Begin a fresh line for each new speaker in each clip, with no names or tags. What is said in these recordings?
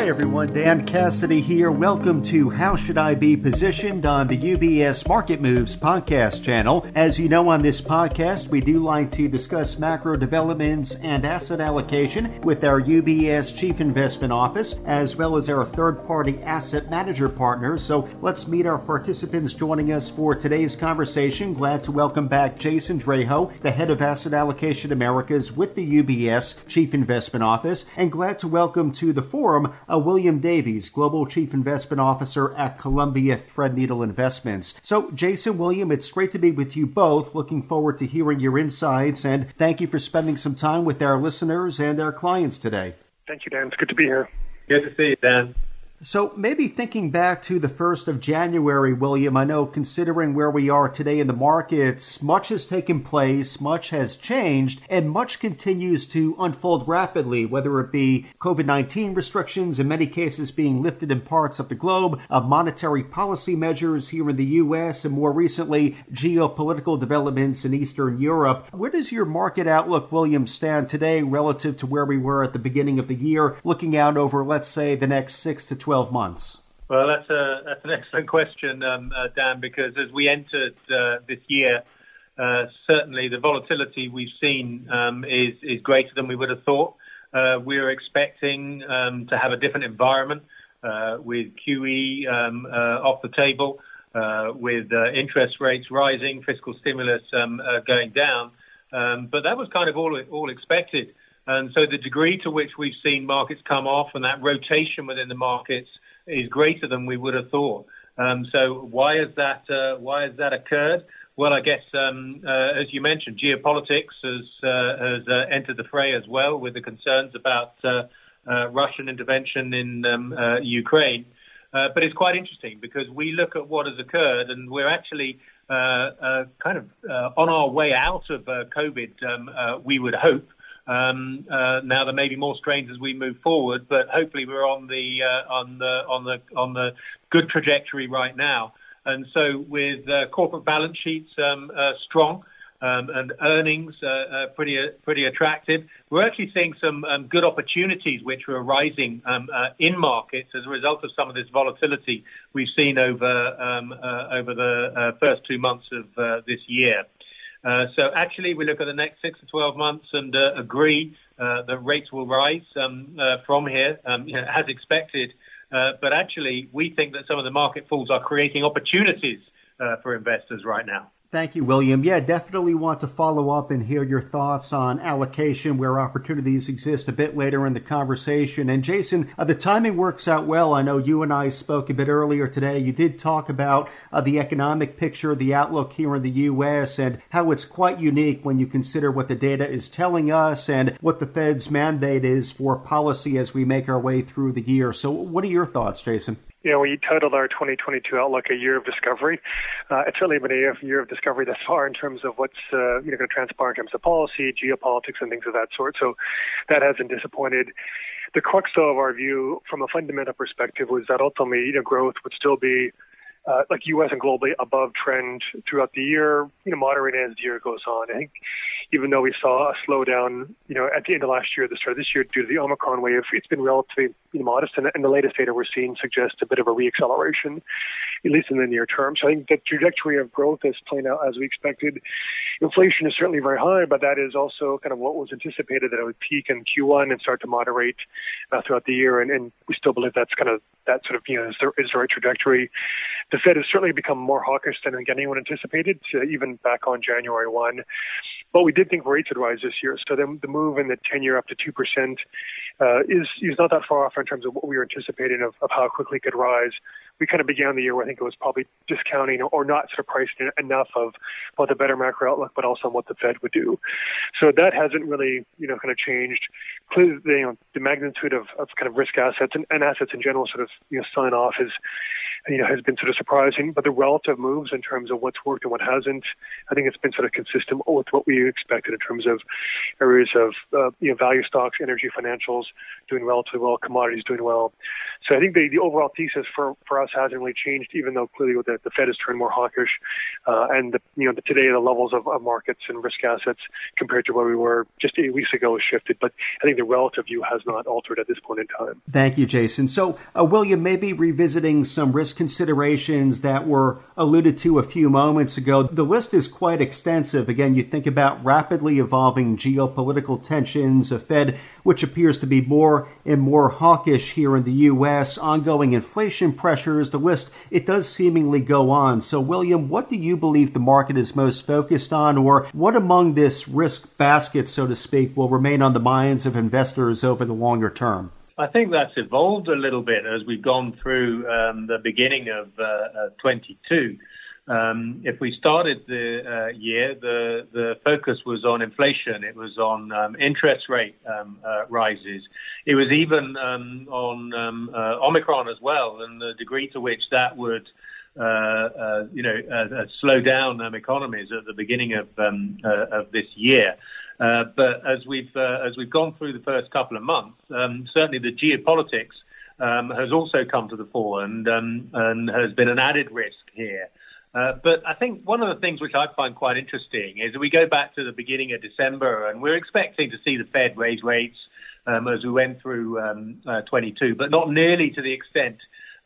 Hi everyone, Dan Cassidy here. Welcome to How Should I Be Positioned on the UBS Market Moves podcast channel. As you know, on this podcast, we do like to discuss macro developments and asset allocation with our UBS Chief Investment Office, as well as our third party asset manager partners. So let's meet our participants joining us for today's conversation. Glad to welcome back Jason Draho, the head of Asset Allocation Americas with the UBS Chief Investment Office, and glad to welcome to the forum William Davies, Global Chief Investment Officer at Columbia Threadneedle Investments. So, Jason, William, it's great to be with you both. Looking forward to hearing your insights, and thank you for spending some time with our listeners and our clients today.
Thank you, Dan. It's good to be here.
Good to see you, Dan.
So maybe thinking back to the 1st of January, William, I know considering where we are today in the markets, much has taken place, much has changed, and much continues to unfold rapidly, whether it be COVID-19 restrictions, in many cases being lifted in parts of the globe, uh, monetary policy measures here in the U.S., and more recently, geopolitical developments in Eastern Europe. Where does your market outlook, William, stand today relative to where we were at the beginning of the year, looking out over, let's say, the next six to 12 12 months?
Well, that's a that's an excellent question, um, uh, Dan. Because as we entered uh, this year, uh, certainly the volatility we've seen um, is is greater than we would have thought. Uh, we were expecting um, to have a different environment uh, with QE um, uh, off the table, with interest rates rising, fiscal stimulus um, going down, um, but that was kind of all all expected. And so the degree to which we've seen markets come off and that rotation within the markets is greater than we would have thought. Um, so why has that uh, why has that occurred? Well, I guess um, uh, as you mentioned, geopolitics has uh, has uh, entered the fray as well with the concerns about uh, uh, Russian intervention in um, Ukraine. but it's quite interesting because we look at what has occurred and we're actually kind of on our way out of COVID. Um, we would hope. Um, uh, now there may be more strains as we move forward, but hopefully we're on the uh, on the on the on the good trajectory right now. And so with uh, corporate balance sheets um, uh, strong um, and earnings uh, uh, pretty pretty attractive, we're actually seeing some um, good opportunities which are arising um, uh, in markets as a result of some of this volatility we've seen over um, over the first two months of this year. Uh, so actually, we look at the next six to 12 months and uh, agree uh, that rates will rise um, from here, um, you know, as expected. But actually, we think that some of the market falls are creating opportunities for investors right now.
Thank you, William. Yeah, definitely want to follow up and hear your thoughts on allocation where opportunities exist a bit later in the conversation. And Jason, uh, the timing works out well. I know you and I spoke a bit earlier today. You did talk about uh, the economic picture, the outlook here in the U.S., and how it's quite unique when you consider what the data is telling us and what the Fed's mandate is for policy as we make our way through the year. So, what are your thoughts, Jason?
You know, we titled our 2022 outlook a year of discovery. Uh, it's certainly been a year of discovery thus far in terms of what's uh, you know going to transpire in terms of policy, geopolitics, and things of that sort. So that hasn't disappointed. The crux though of our view from a fundamental perspective was that ultimately you know growth would still be uh, like U.S. and globally above trend throughout the year, you know, moderating as the year goes on. I think even though we saw a slowdown, you know, at the end of last year, the start of this year, due to the Omicron wave, it's been relatively modest, and, and the latest data we're seeing suggests a bit of a reacceleration, at least in the near term. So I think the trajectory of growth is playing out as we expected. Inflation is certainly very high, but that is also kind of what was anticipated that it would peak in Q1 and start to moderate uh, throughout the year, and, and we still believe that's kind of that sort of you know is the, is the right trajectory. The Fed has certainly become more hawkish than anyone anticipated, uh, even back on January 1. But we did think rates would rise this year. So the, the move in the 10 year up to 2% uh, is, is not that far off in terms of what we were anticipating of, of how quickly it could rise. We kind of began the year where I think it was probably discounting or not sort of pricing enough of both the better macro outlook, but also what the Fed would do. So that hasn't really, you know, kind of changed. Clearly, you know, the magnitude of, of kind of risk assets and, and assets in general sort of, you know, selling off is, you know, has been sort of surprising. But the relative moves in terms of what's worked and what hasn't, I think it's been sort of consistent with what we expected in terms of areas of uh, you know value stocks, energy, financials doing relatively well, commodities doing well. So I think the, the overall thesis for, for us hasn't really changed, even though clearly the, the Fed has turned more hawkish, uh, and the, you know the, today the levels of, of markets and risk assets compared to where we were just eight weeks ago has shifted. But I think the relative view has not altered at this point in time.
Thank you, Jason. So, uh, William, maybe revisiting some risk considerations that were alluded to a few moments ago. The list is quite extensive. Again, you think about rapidly evolving geopolitical tensions, a Fed which appears to be more and more hawkish here in the U.S., ongoing inflation pressures, the list, it does seemingly go on. So, William, what do you believe the market is most focused on, or what among this risk basket, so to speak, will remain on the minds of investors over the longer term?
I think that's evolved a little bit as we've gone through um, the beginning of uh, 22. Um, if we started the uh, year, the, the focus was on inflation. It was on um, interest rate um, uh, rises. It was even um, on um, uh, Omicron as well, and the degree to which that would, uh, uh, you know, uh, slow down um, economies at the beginning of um, of this year. Uh, but as we've uh, as we've gone through the first couple of months, um, certainly the geopolitics um, has also come to the fore and um, and has been an added risk here. Uh, but I think one of the things which I find quite interesting is we go back to the beginning of December, and we're expecting to see the Fed raise rates um, as we went through um, uh, 22, but not nearly to the extent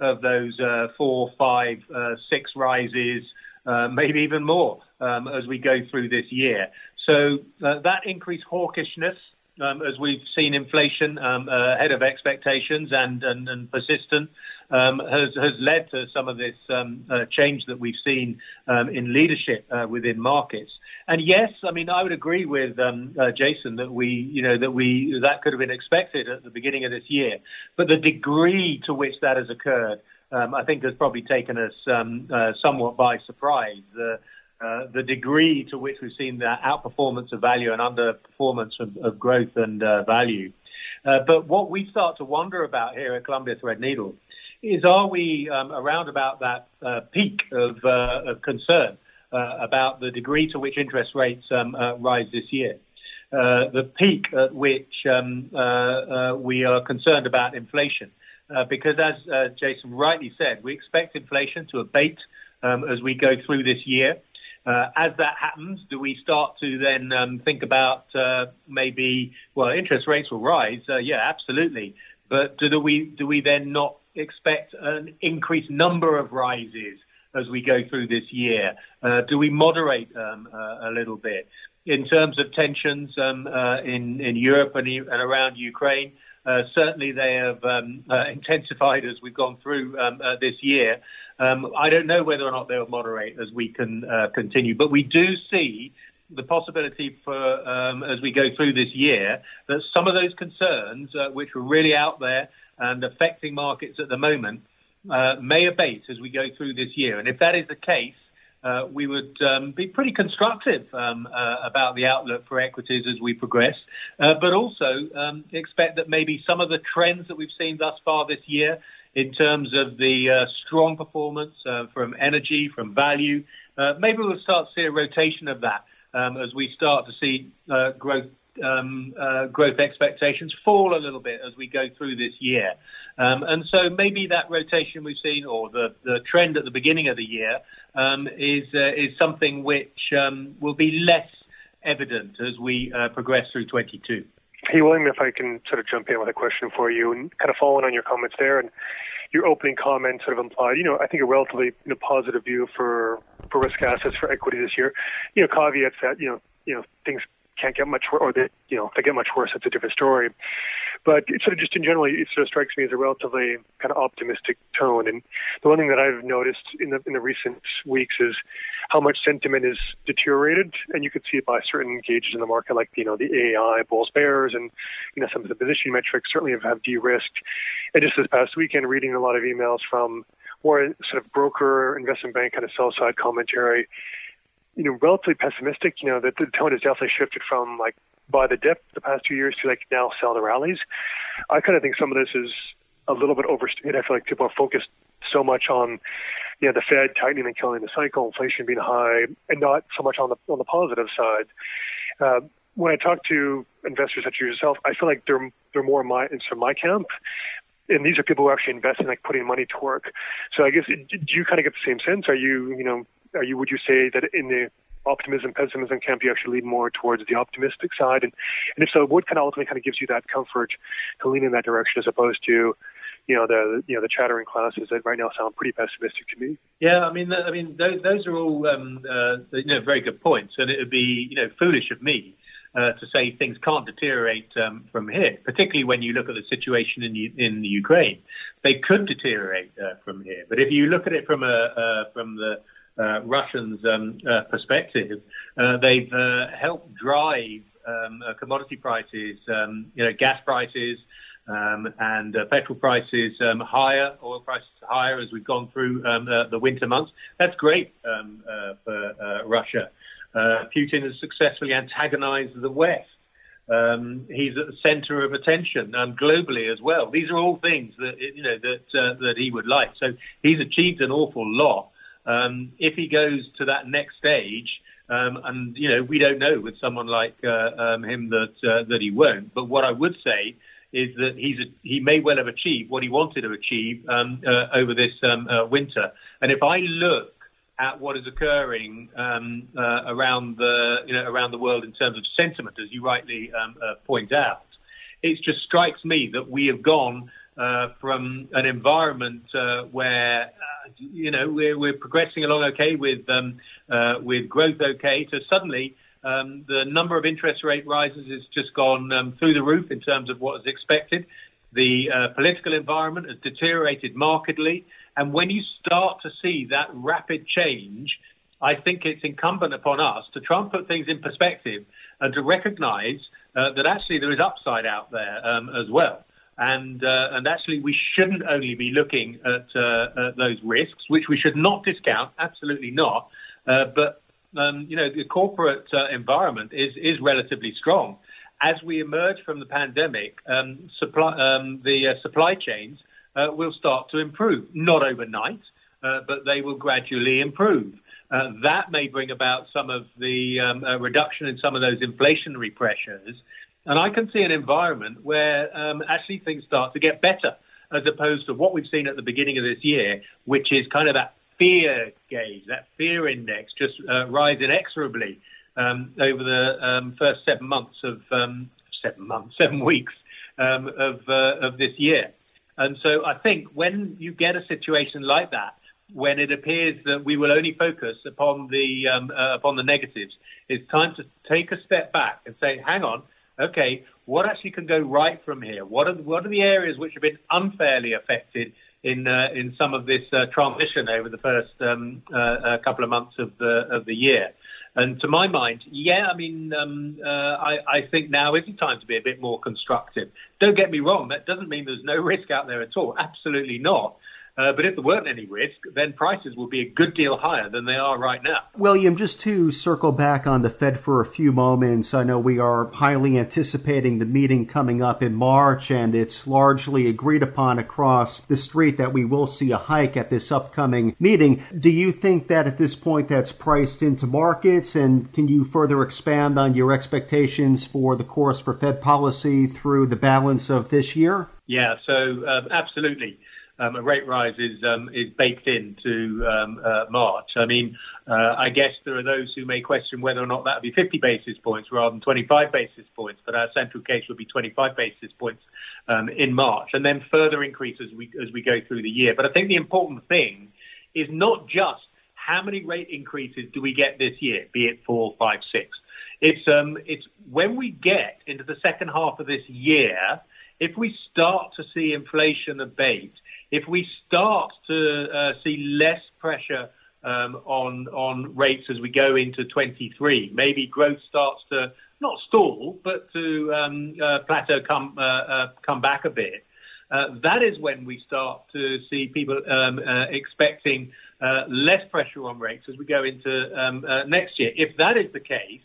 of those uh, four, five, uh, six rises, uh, maybe even more um, as we go through this year. So uh, that increased hawkishness, um, as we've seen inflation um, uh, ahead of expectations and, and, and persistent, um, has, has led to some of this um, uh, change that we've seen um, in leadership uh, within markets. And yes, I mean I would agree with um, uh, Jason that we, you know, that we that could have been expected at the beginning of this year, but the degree to which that has occurred, um I think, has probably taken us um uh, somewhat by surprise. The, uh, the degree to which we've seen the outperformance of value and underperformance of, of growth and uh, value. Uh, but what we start to wonder about here at Columbia Threadneedle is are we um, around about that uh, peak of, uh, of concern about the degree to which interest rates um, rise this year? the peak at which um, we are concerned about inflation. because as Jason rightly said, we expect inflation to abate um, as we go through this year. Uh, as that happens, do we start to then um, think about uh, maybe, well, interest rates will rise? Uh, yeah, absolutely. But do we do we then not expect an increased number of rises as we go through this year? Uh, do we moderate um, uh, a little bit in terms of tensions um, uh, in in Europe and, and around Ukraine? Certainly, they have um, intensified as we've gone through um, this year. Um, I don't know whether or not they'll moderate as we can continue, but we do see the possibility for, um, as we go through this year, that some of those concerns, uh, which were really out there and affecting markets at the moment, uh, may abate as we go through this year. And if that is the case, uh, we would um, be pretty constructive um, uh, about the outlook for equities as we progress, uh, but also um, expect that maybe some of the trends that we've seen thus far this year in terms of the uh, strong performance uh, from energy, from value. Maybe we'll start to see a rotation of that um, as we start to see growth um, uh, growth expectations fall a little bit as we go through this year. Um, and so maybe that rotation we've seen, or the, the trend at the beginning of the year, um, is uh, is something which um, will be less evident as we uh, progress through 22.
Hey, William, if I can sort of jump in with a question for you and kind of following on your comments there and your opening comment sort of implied, you know, I think a relatively you know, positive view for, for risk assets for equity this year. You know, caveats that, you know, you know, things can't get much worse, or they, you know, if they get much worse, it's a different story. But it sort of just in general, it sort of strikes me as a relatively kind of optimistic tone. And the one thing that I've noticed in the in the recent weeks is how much sentiment is deteriorated, and you could see it by certain gauges in the market, like you know the AAII bulls bears, and you know some of the position metrics certainly have, have de-risked. And just this past weekend, reading a lot of emails from more sort of broker, investment bank kind of sell side commentary you know, relatively pessimistic. You know, that the tone has definitely shifted from like buy the dip the past two years to like now sell the rallies. I kind of think some of this is a little bit overstated. I feel like people are focused so much on you know, the Fed tightening and killing the cycle, inflation being high, and not so much on the on the positive side. Uh, when I talk to investors such as yourself, I feel like they're they're more in my into my camp, and these are people who actually investing, like putting money to work. So I guess do you kind of get the same sense? Are you you know are you would you say that in the optimism pessimism camp you actually lean more towards the optimistic side and and if so what kind of ultimately kind of gives you that comfort to lean in that direction as opposed to you know the you know the chattering classes that right now sound pretty pessimistic to me.
Yeah, I mean, I mean those, those are all um, uh, you know very good points, and it would be you know foolish of me uh, to say things can't deteriorate um, from here, particularly when you look at the situation in in the Ukraine. They could deteriorate uh, from here, but if you look at it from a uh, from the Russians' um, uh, perspective, they've helped drive um, commodity prices, um, you know, gas prices um, and uh, petrol prices um, higher, oil prices higher as we've gone through um, uh, the winter months. That's great um, uh, for uh, Russia. Uh, Putin has successfully antagonized the West. Um, he's at the center of attention um, globally as well. These are all things that you know that uh, that he would like. So he's achieved an awful lot. If he goes to that next stage, um, and you know, we don't know with someone like uh, um, him that uh, that he won't. But what I would say is that he's a, he may well have achieved what he wanted to achieve um, uh, over this um, uh, winter. And if I look at what is occurring um, uh, around the you know around the world in terms of sentiment, as you rightly um, uh, point out, it just strikes me that we have gone uh, from an environment uh, where uh, you know we're, we're progressing along okay with um, with growth okay to suddenly um, the number of interest rate rises has just gone um, through the roof in terms of what is expected. The uh, political environment has deteriorated markedly. And when you start to see that rapid change, I think it's incumbent upon us to try and put things in perspective and to recognize uh, that actually there is upside out there um, as well. And, uh, and actually, we shouldn't only be looking at, uh, at those risks, which we should not discount, absolutely not, uh, but um, you know, the corporate uh, environment is is relatively strong. As we emerge from the pandemic, um, supply, um, the uh, supply chains uh, will start to improve, not overnight, but they will gradually improve. That may bring about some of the um, reduction in some of those inflationary pressures. And I can see an environment where um, actually things start to get better as opposed to what we've seen at the beginning of this year, which is kind of that fear gauge, that fear index, just uh, rise inexorably um, over the um, first seven months of um, seven months, seven weeks um, of uh, of this year. And so I think when you get a situation like that, when it appears that we will only focus upon the um, uh, upon the negatives, it's time to take a step back and say, hang on, okay, what actually can go right from here? What are what are the areas which have been unfairly affected in uh, in some of this uh, transition over the first um, uh, couple of months of the of the year. And to my mind, yeah, I mean, um, uh, I, I, think now is the time to be a bit more constructive. Don't get me wrong, that doesn't mean there's no risk out there at all. Absolutely not. Uh, but if there weren't any risk, then prices would be a good deal higher than they are right now.
William, just to circle back on the Fed for a few moments, I know we are highly anticipating the meeting coming up in March, and it's largely agreed upon across the street that we will see a hike at this upcoming meeting. Do you think that at this point that's priced into markets, and can you further expand on your expectations for the course for Fed policy through the balance of this year?
Yeah, so um, absolutely um, a rate rise is um, is baked into um, uh, March. I mean, uh, I guess there are those who may question whether or not that would be 50 basis points rather than 25 basis points, but our central case would be 25 basis points um, in March, and then further increase as we as we go through the year. But I think the important thing is not just how many rate increases do we get this year, be it four, five, six. It's um, it's when we get into the second half of this year, if we start to see inflation abate if we start to uh, see less pressure um, on on rates as we go into 23, maybe growth starts to not stall, but to um, uh, plateau, come uh, uh come back a bit. Uh, that is when we start to see people um, expecting less pressure on rates as we go into um, next year. If that is the case,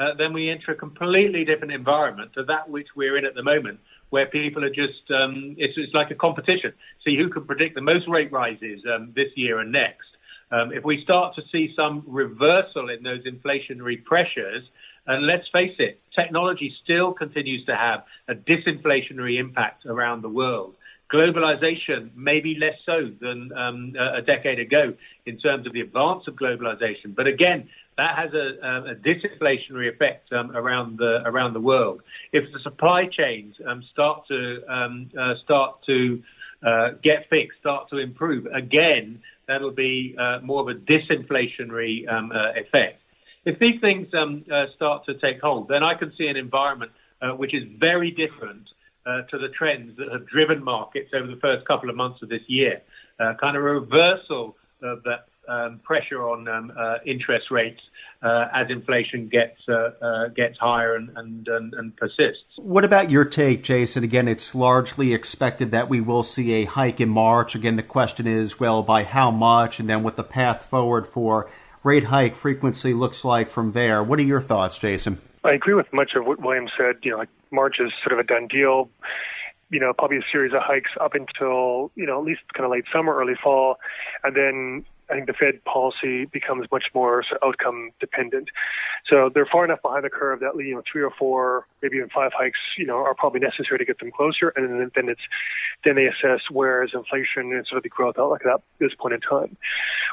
uh, then we enter a completely different environment to that which we're in at the moment, where people are just um, it's, it's like a competition. See who can predict the most rate rises um, this year and next. Um, if we start to see some reversal in those inflationary pressures, and let's face it, technology still continues to have a disinflationary impact around the world. Globalization maybe less so than um, a decade ago in terms of the advance of globalization, but again, that has a, a disinflationary effect um, around the around the world. If the supply chains um, start to um, uh, start to uh, get fixed, start to improve, again, that'll be uh, more of a disinflationary um, uh, effect. If these things um, uh, start to take hold, then I can see an environment uh, which is very different to the trends that have driven markets over the first couple of months of this year. Kind of a reversal of that um, pressure on um, interest rates as inflation gets gets higher and, and, and, and persists.
What about your take, Jason? Again, it's largely expected that we will see a hike in March. Again, the question is, well, by how much, and then what the path forward for rate hike frequency looks like from there. What are your thoughts, Jason?
I agree with much of what William said. You know, like March is sort of a done deal. You know, probably a series of hikes up until you know at least kind of late summer, early fall, and then I think the Fed policy becomes much more sort of outcome dependent. So they're far enough behind the curve that you know three or four, maybe even five hikes, you know, are probably necessary to get them closer, and then, then it's then they assess where is inflation and sort of the growth outlook at this point in time.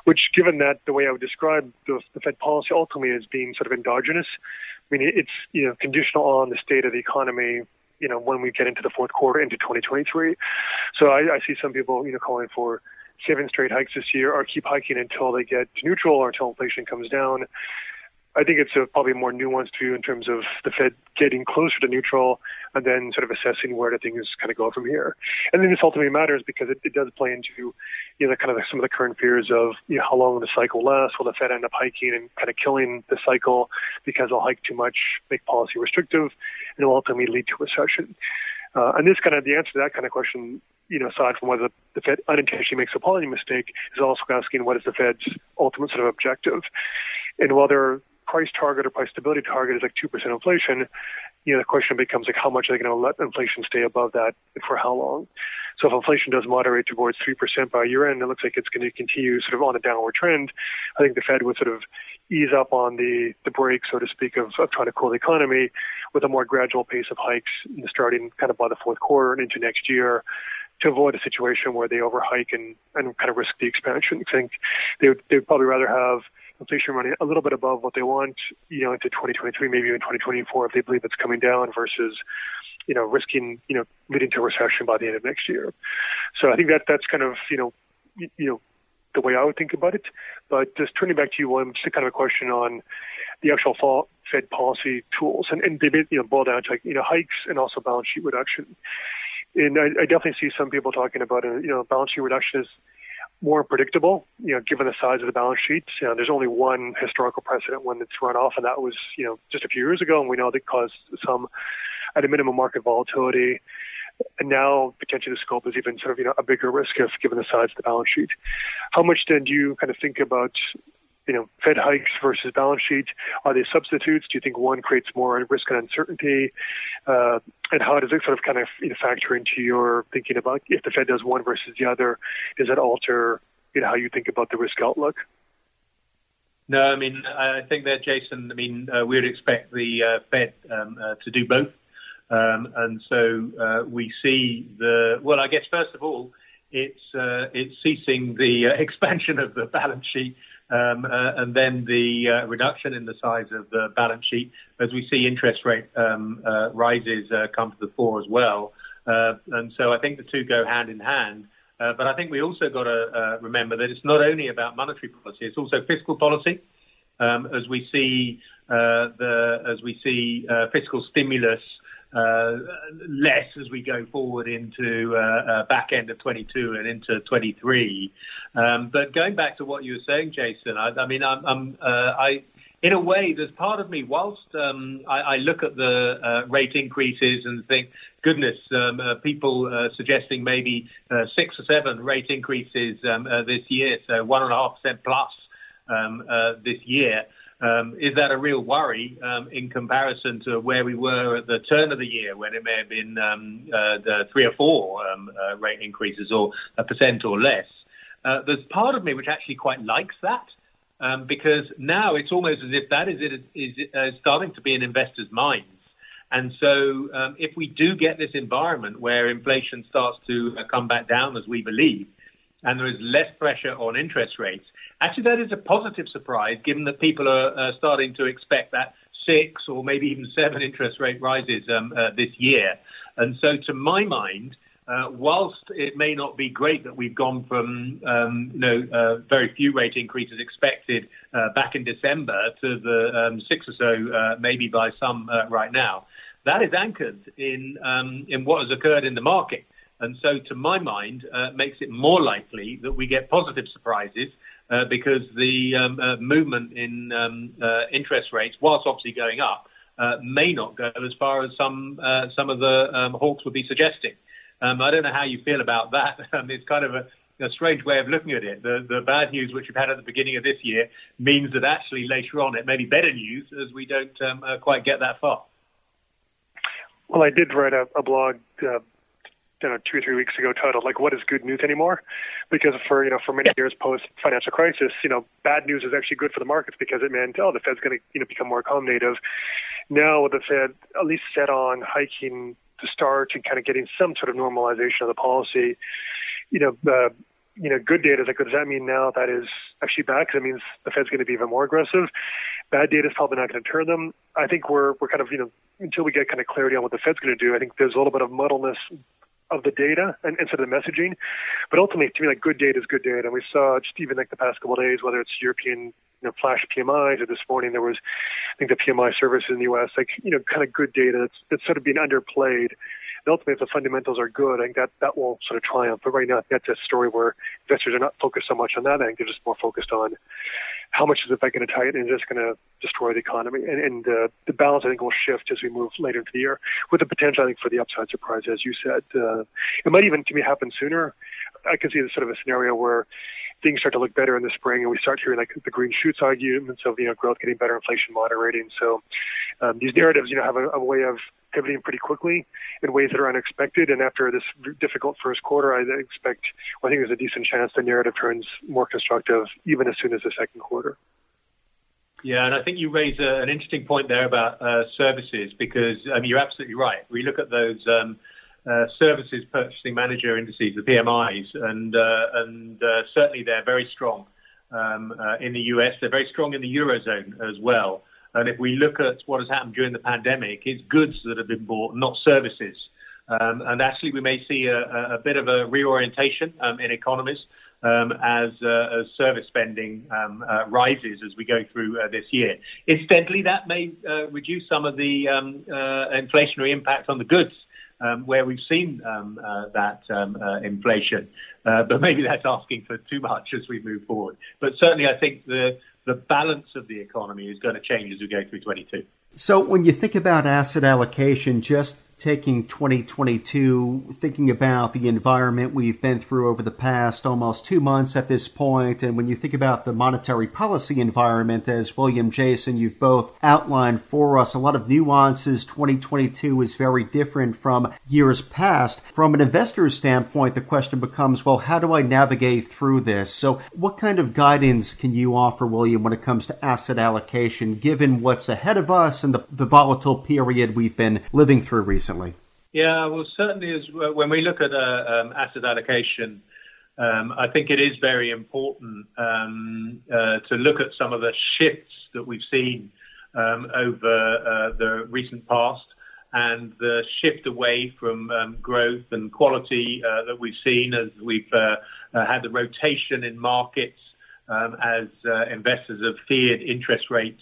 Which, given that the way I would describe the, the Fed policy ultimately as being sort of endogenous, I mean it's you know conditional on the state of the economy you know, when we get into the fourth quarter into 2023. So I, I see some people, you know, calling for seven straight hikes this year or keep hiking until they get to neutral or until inflation comes down. I think it's a probably more nuanced view in terms of the Fed getting closer to neutral and then sort of assessing where the things kind of go from here. And then this ultimately matters because it, it does play into, you know, kind of the, some of the current fears of, you know, how long the cycle last? Will the Fed end up hiking and kind of killing the cycle because they'll hike too much, make policy restrictive, and will ultimately lead to recession? Uh, and this kind of the answer to that kind of question, you know, aside from whether the Fed unintentionally makes a policy mistake, is also asking what is the Fed's ultimate sort of objective, and whether price target or price stability target is like two percent inflation, you know, the question becomes like how much are they going to let inflation stay above that for how long? So if inflation does moderate towards three percent by year end, it looks like it's going to continue sort of on a downward trend. I think the Fed would sort of ease up on the the brake, so to speak, of, of trying to cool the economy with a more gradual pace of hikes starting kind of by the fourth quarter and into next year to avoid a situation where they overhike and, and kind of risk the expansion. I think they would, they would probably rather have inflation running a little bit above what they want, you know, into 2023, maybe even 2024 if they believe it's coming down versus, you know, risking, you know, leading to a recession by the end of next year. So I think that that's kind of, you know, you, you know, the way I would think about it. But just turning back to you, William, just kind of a question on the actual fall, Fed policy tools, and, and they you know boil down to like, you know hikes and also balance sheet reduction. And I, I definitely see some people talking about a, you know balance sheet reduction is more predictable, you know, given the size of the balance sheet. You know, there's only one historical precedent when it's run off, and that was, you know, just a few years ago, and we know that caused some, at a minimum, market volatility. And now potentially the scope is even sort of, you know, a bigger risk if given the size of the balance sheet. How much then do you kind of think about you know, Fed hikes versus balance sheet? Are they substitutes? Do you think one creates more risk and uncertainty? Uh, and how does it sort of kind of you know, factor into your thinking about if the Fed does one versus the other? Does that alter you know how you think about the risk outlook?
No, I mean I think that Jason. I mean uh, we would expect the uh, Fed um, uh, to do both, um, and so uh, we see the well. I guess first of all, it's uh, it's ceasing the uh, expansion of the balance sheet um, uh, and then the uh, reduction in the size of the balance sheet as we see interest rate um, uh, rises come to the fore as well. And so I think the two go hand in hand. But I think we also got to remember that it's not only about monetary policy, it's also fiscal policy. Um, as we see the as we see fiscal stimulus uh, less as we go forward into uh, uh, back end of 22 and into 23. Um, but going back to what you were saying, Jason, I, I mean, I'm, I'm I in a way, there's part of me, whilst um, I, I, look at the uh, rate increases and think, goodness, um, uh, people uh, suggesting maybe six or seven rate increases um, this year, so one and a half percent plus um, this year. Um, is that a real worry um, in comparison to where we were at the turn of the year when it may have been um, uh, the three or four um, uh, rate increases or a percent or less? Uh, there's part of me which actually quite likes that um, because now it's almost as if that is, it, is uh, starting to be in investors' minds. And so, um, if we do get this environment where inflation starts to uh, come back down, as we believe, and there is less pressure on interest rates, actually that is a positive surprise, given that people are uh, starting to expect that six or maybe even seven interest rate rises um, uh, this year. And so, to my mind, uh, whilst it may not be great that we've gone from um, you know uh, very few rate increases expected uh, back in December to the um, six or so uh, maybe by some uh, right now, that is anchored in um, in what has occurred in the market, and so to my mind uh, makes it more likely that we get positive surprises. Because the um, movement in um, interest rates, whilst obviously going up, may not go as far as some some of the um, hawks would be suggesting. Um, I don't know how you feel about that. Um, it's kind of a, a strange way of looking at it. The, the bad news which we've had at the beginning of this year means that actually later on it may be better news as we don't um, uh, quite get that far.
Well, I did write a, a blog uh, you know, two or three weeks ago titled like "What is good news anymore?" Because for you know for many years post financial crisis, you know, bad news is actually good for the markets because it meant oh the Fed's going to you know become more accommodative. Now with the Fed at least set on hiking to start and kind of getting some sort of normalization of the policy. You know, uh, you know, good data is like, does that mean now that is actually bad? Because it means the Fed's going to be even more aggressive. Bad data is probably not going to turn them. I think we're we're kind of you know until we get kind of clarity on what the Fed's going to do. I think there's a little bit of muddleness of the data and instead of the messaging. But ultimately, to me, like good data is good data. And we saw just even like the past couple of days, whether it's European you know, flash PMIs or this morning there was, I think the PMI service in the U.S. like you know kind of good data that's that's sort of being underplayed. Ultimately, if the fundamentals are good, I think that that will sort of triumph. But right now, that's a story where investors are not focused so much on that. I think they're just more focused on how much is the Fed going to tighten and is just going to destroy the economy? And, and uh, the balance, I think, will shift as we move later into the year, with the potential, I think, for the upside surprise, as you said. Uh, it might even, to me, happen sooner. I can see this sort of a scenario where things start to look better in the spring, and we start hearing like the green shoots arguments of you know growth getting better, inflation moderating. So um, these narratives, you know, have a, a way of pivoting pretty quickly in ways that are unexpected. And after this difficult first quarter, I expect, well, I think there's a decent chance the narrative turns more constructive even as soon as the second quarter.
Yeah, and I think you raise a, an interesting point there about uh, services because um, you're absolutely right. We look at those um, uh, services purchasing manager indices, the PMIs, and uh, and uh, certainly they're very strong um, uh, in the US. They're very strong in the eurozone as well. And if we look at what has happened during the pandemic, it's goods that have been bought, not services. Um, and actually, we may see a, a bit of a reorientation um, in economies um, as, uh, as service spending um, uh, rises as we go through uh, this year. Incidentally, that may uh, reduce some of the um, uh, inflationary impact on the goods. Um, where we've seen uh, that inflation, but maybe that's asking for too much as we move forward. But certainly, I think the the balance of the economy is going to change as we go through 22.
So, when you think about asset allocation, just taking 2022, thinking about the environment we've been through over the past almost two months at this point, and when you think about the monetary policy environment, as William Jason, you've both outlined for us a lot of nuances. 2022 is very different from years past. From an investor's standpoint, the question becomes, well, how do I navigate through this? So, what kind of guidance can you offer, William, when it comes to asset allocation, given what's ahead of us and the, the volatile period we've been living through recently? Recently?
Yeah, well, certainly as when we look at uh, um, asset allocation, um, I think it is very important um, uh, to look at some of the shifts that we've seen um, over uh, the recent past and the shift away from um, growth and quality uh, that we've seen as we've uh, had the rotation in markets um, as investors have feared interest rate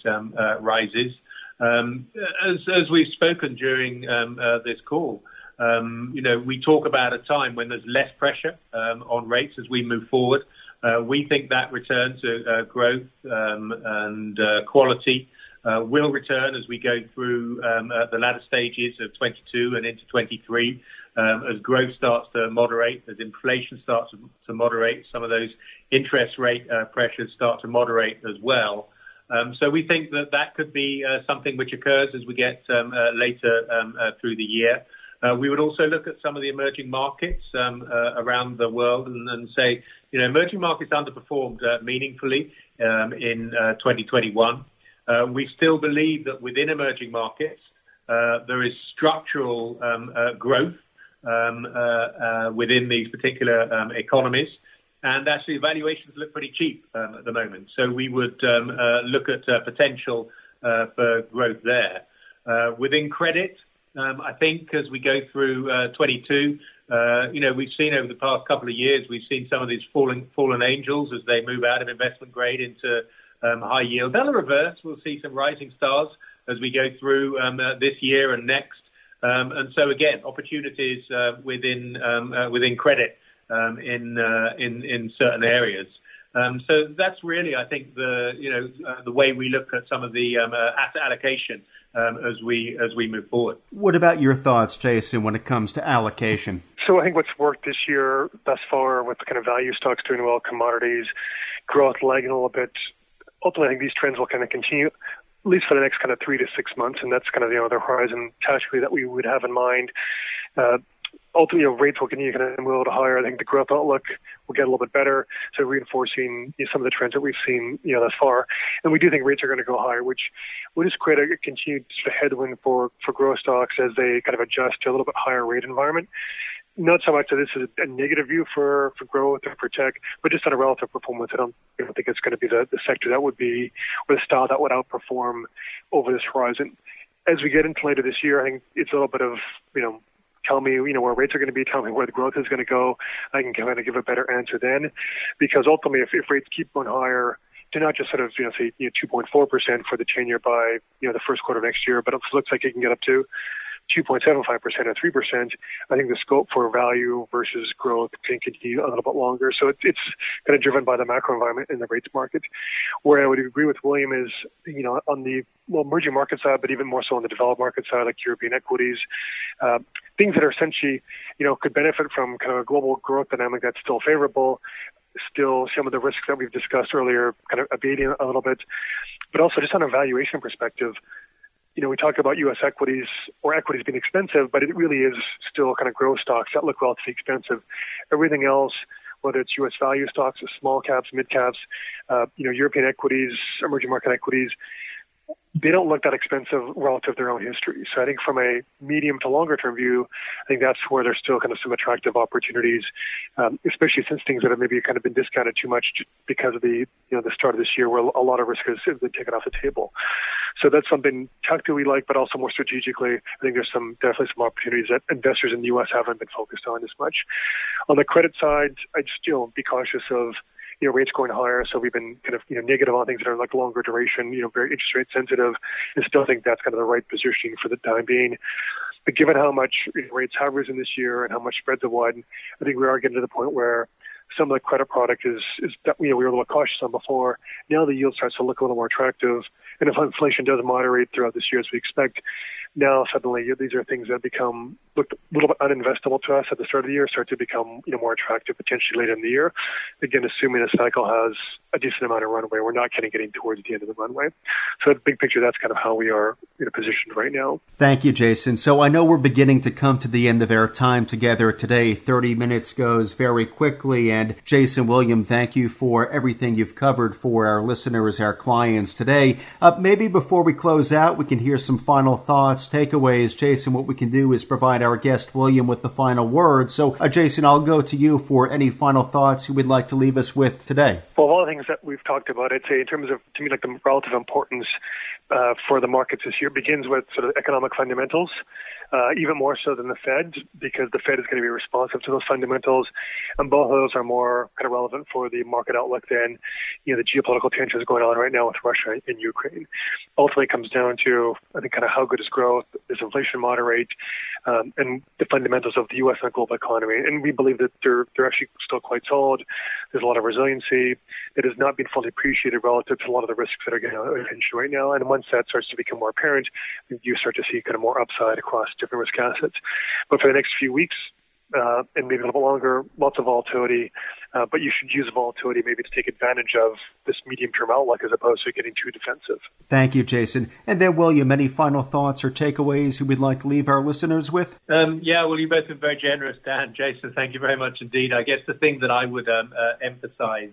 rises. Um, as, as we've spoken during um, uh, this call, um, you know, we talk about a time when there's less pressure um, on rates as we move forward. Uh, we think that return to uh, growth um, and uh, quality uh, will return as we go through um, uh, the latter stages of 22 and into 23. as growth starts to moderate, as inflation starts to, to moderate, some of those interest rate pressures start to moderate as well. Um, so we think that that could be uh, something which occurs as we get um, uh, later um, uh, through the year. Uh, we would also look at some of the emerging markets um, uh, around the world and, and, say, you know, emerging markets underperformed uh, meaningfully um, in 2021. we still believe that within emerging markets there is structural um, growth within these particular economies and actually valuations look pretty cheap um, at the moment. So we would um, uh, look at uh, potential uh, for growth there. Uh, within credit, um, I think as we go through uh, 22, uh, you know, we've seen over the past couple of years, we've seen some of these fallen, fallen angels as they move out of investment grade into um, high yield. They'll reverse. We'll see some rising stars as we go through um, this year and next. Um, and so again, opportunities within within credit um, in, uh, in in certain areas. Um, so that's really, I think, the you know uh, the way we look at some of the um, uh, asset allocation um, as we as we move forward.
What about your thoughts, Jason, when it comes to allocation?
So I think what's worked this year thus far with the kind of value stocks doing well, commodities, growth lagging a little bit. Ultimately, I think these trends will kind of continue at least for the next kind of three to six months, and that's kind of you know the horizon tactically that we would have in mind. Uh, ultimately, rates will continue to move a little higher. I think the growth outlook will get a little bit better, so reinforcing you know, some of the trends that we've seen, you know, thus far. And we do think rates are going to go higher, which will just create a continued headwind for for growth stocks as they kind of adjust to a little bit higher rate environment. Not so much that this is a negative view for, for growth or for tech, but just on a relative performance. I don't, I don't think it's going to be the, the sector that would be, or the style that would outperform over this horizon as we get into later this year, I think it's a little bit of, you know, tell me, you know, where rates are going to be, tell me where the growth is going to go. I can kind of give a better answer then, because ultimately, if, if rates keep going higher, to not just sort of, you know, say, you know, 2.4% for the 10 year by, you know, the first quarter of next year, but it looks like it can get up to 2.75% or 3%, I think the scope for value versus growth can continue a little bit longer. So it, it's kind of driven by the macro environment in the rates market. Where I would agree with William is, you know, on the well, emerging market side, but even more so on the developed market side, like European equities, uh, things that are essentially, you know, could benefit from kind of a global growth dynamic that's still favorable, still some of the risks that we've discussed earlier kind of abating a little bit, but also just on a valuation perspective, you know, we talk about U.S. equities or equities being expensive, but it really is still kind of growth stocks that look relatively expensive. Everything else, whether it's U.S. value stocks, small caps, mid caps, uh, you know, European equities, emerging market equities, they don't look that expensive relative to their own history. So I think from a medium to longer term view, I think that's where there's still kind of some attractive opportunities, um, especially since things that have maybe kind of been discounted too much because of the you know the start of this year where a lot of risk has been taken off the table. So that's something tactically we like, but also more strategically, I think there's some definitely some opportunities that investors in the U.S. haven't been focused on as much. On the credit side, I just still be cautious of you know, rates going higher. So we've been kind of, you know, negative on things that are like longer duration, you know, very interest rate sensitive and still think that's kind of the right positioning for the time being. But given how much rates have risen this year and how much spreads have widened, I think we are getting to the point where some of the credit product is, is that, you know, we were a little cautious on before. Now the yield starts to look a little more attractive. And if inflation does moderate throughout this year as we expect, now suddenly these are things that become looked a little bit uninvestable to us at the start of the year, start to become you know more attractive potentially later in the year. Again, assuming the cycle has a decent amount of runway, we're not kind of getting towards the end of the runway. So, the big picture, that's kind of how we are in a position right now.
Thank you, Jason. So, I know we're beginning to come to the end of our time together today. Thirty minutes goes very quickly, and Jason William, thank you for everything you've covered for our listeners, our clients today. Uh, maybe before we close out, we can hear some final thoughts takeaways. Jason, what we can do is provide our guest William with the final word. So, uh, Jason, I'll go to you for any final thoughts you would like to leave us with today.
Well, of all the things that we've talked about, I'd say in terms of, to me, like the relative importance uh, for the markets this year begins with sort of economic fundamentals uh, even more so than the Fed, because the Fed is going to be responsive to those fundamentals, and both of those are more kind of relevant for the market outlook than you know the geopolitical tensions going on right now with Russia and Ukraine. Ultimately, it comes down to I think kind of how good is growth, does inflation moderate, um, and the fundamentals of the U.S. and global economy. And we believe that they're they're actually still quite solid. There's a lot of resiliency. It has not been fully appreciated relative to a lot of the risks that are getting attention right now. And once that starts to become more apparent, you start to see kind of more upside across different risk assets. But for the next few weeks, uh, and maybe a little bit longer, lots of volatility, uh, but you should use volatility maybe to take advantage of this medium-term outlook as opposed to getting too defensive.
Thank you, Jason. And then, William, any final thoughts or takeaways you would like to leave our listeners with?
Um, yeah, well, you both have both been very generous, Dan. Jason, thank you very much indeed. I guess the thing that I would um, uh, emphasize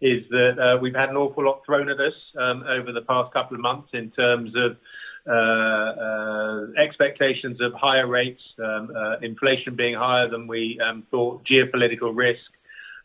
is that uh, we've had an awful lot thrown at us um, over the past couple of months in terms of expectations of higher rates, um, uh, inflation being higher than we um, thought, geopolitical risk.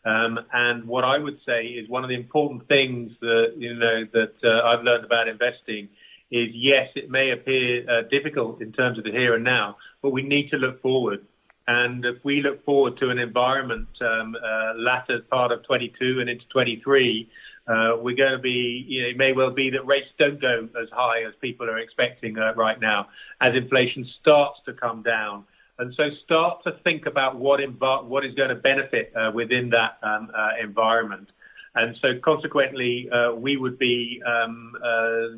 Um, and what I would say is one of the important things that you know that uh, I've learned about investing is yes, it may appear uh, difficult in terms of the here and now, but we need to look forward. And if we look forward to an environment um, uh, latter part of 22 and into 23, uh, we're going to be, you know, it may well be that rates don't go as high as people are expecting uh, right now as inflation starts to come down. And so start to think about what, inv- what is going to benefit uh, within that um, uh, environment. And so consequently, uh, we would be um, uh,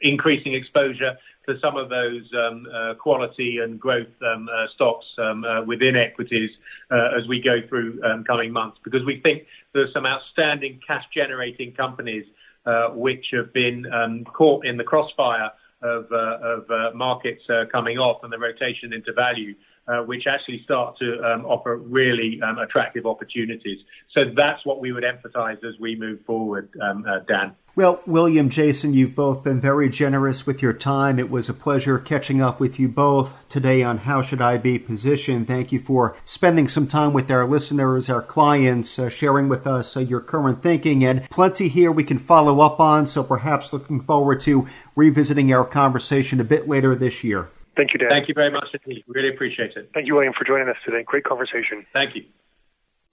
increasing exposure to some of those um, quality and growth um, stocks um, within equities as we go through um, coming months, because we think there are some outstanding cash-generating companies uh, which have been um, caught in the crossfire of, uh, of uh, markets coming off and the rotation into value uh, which actually start to um, offer really um, attractive opportunities. So that's what we would emphasize as we move forward, um, uh, Dan.
Well, William, Jason, you've both been very generous with your time. It was a pleasure catching up with you both today on How Should I Be Positioned. Thank you for spending some time with our listeners, our clients, uh, sharing with us uh, your current thinking, and plenty here we can follow up on. So perhaps looking forward to revisiting our conversation a bit later this year.
Thank you, Dan.
Thank you very much indeed. Really appreciate it.
Thank you, William, for joining us today. Great conversation.
Thank you.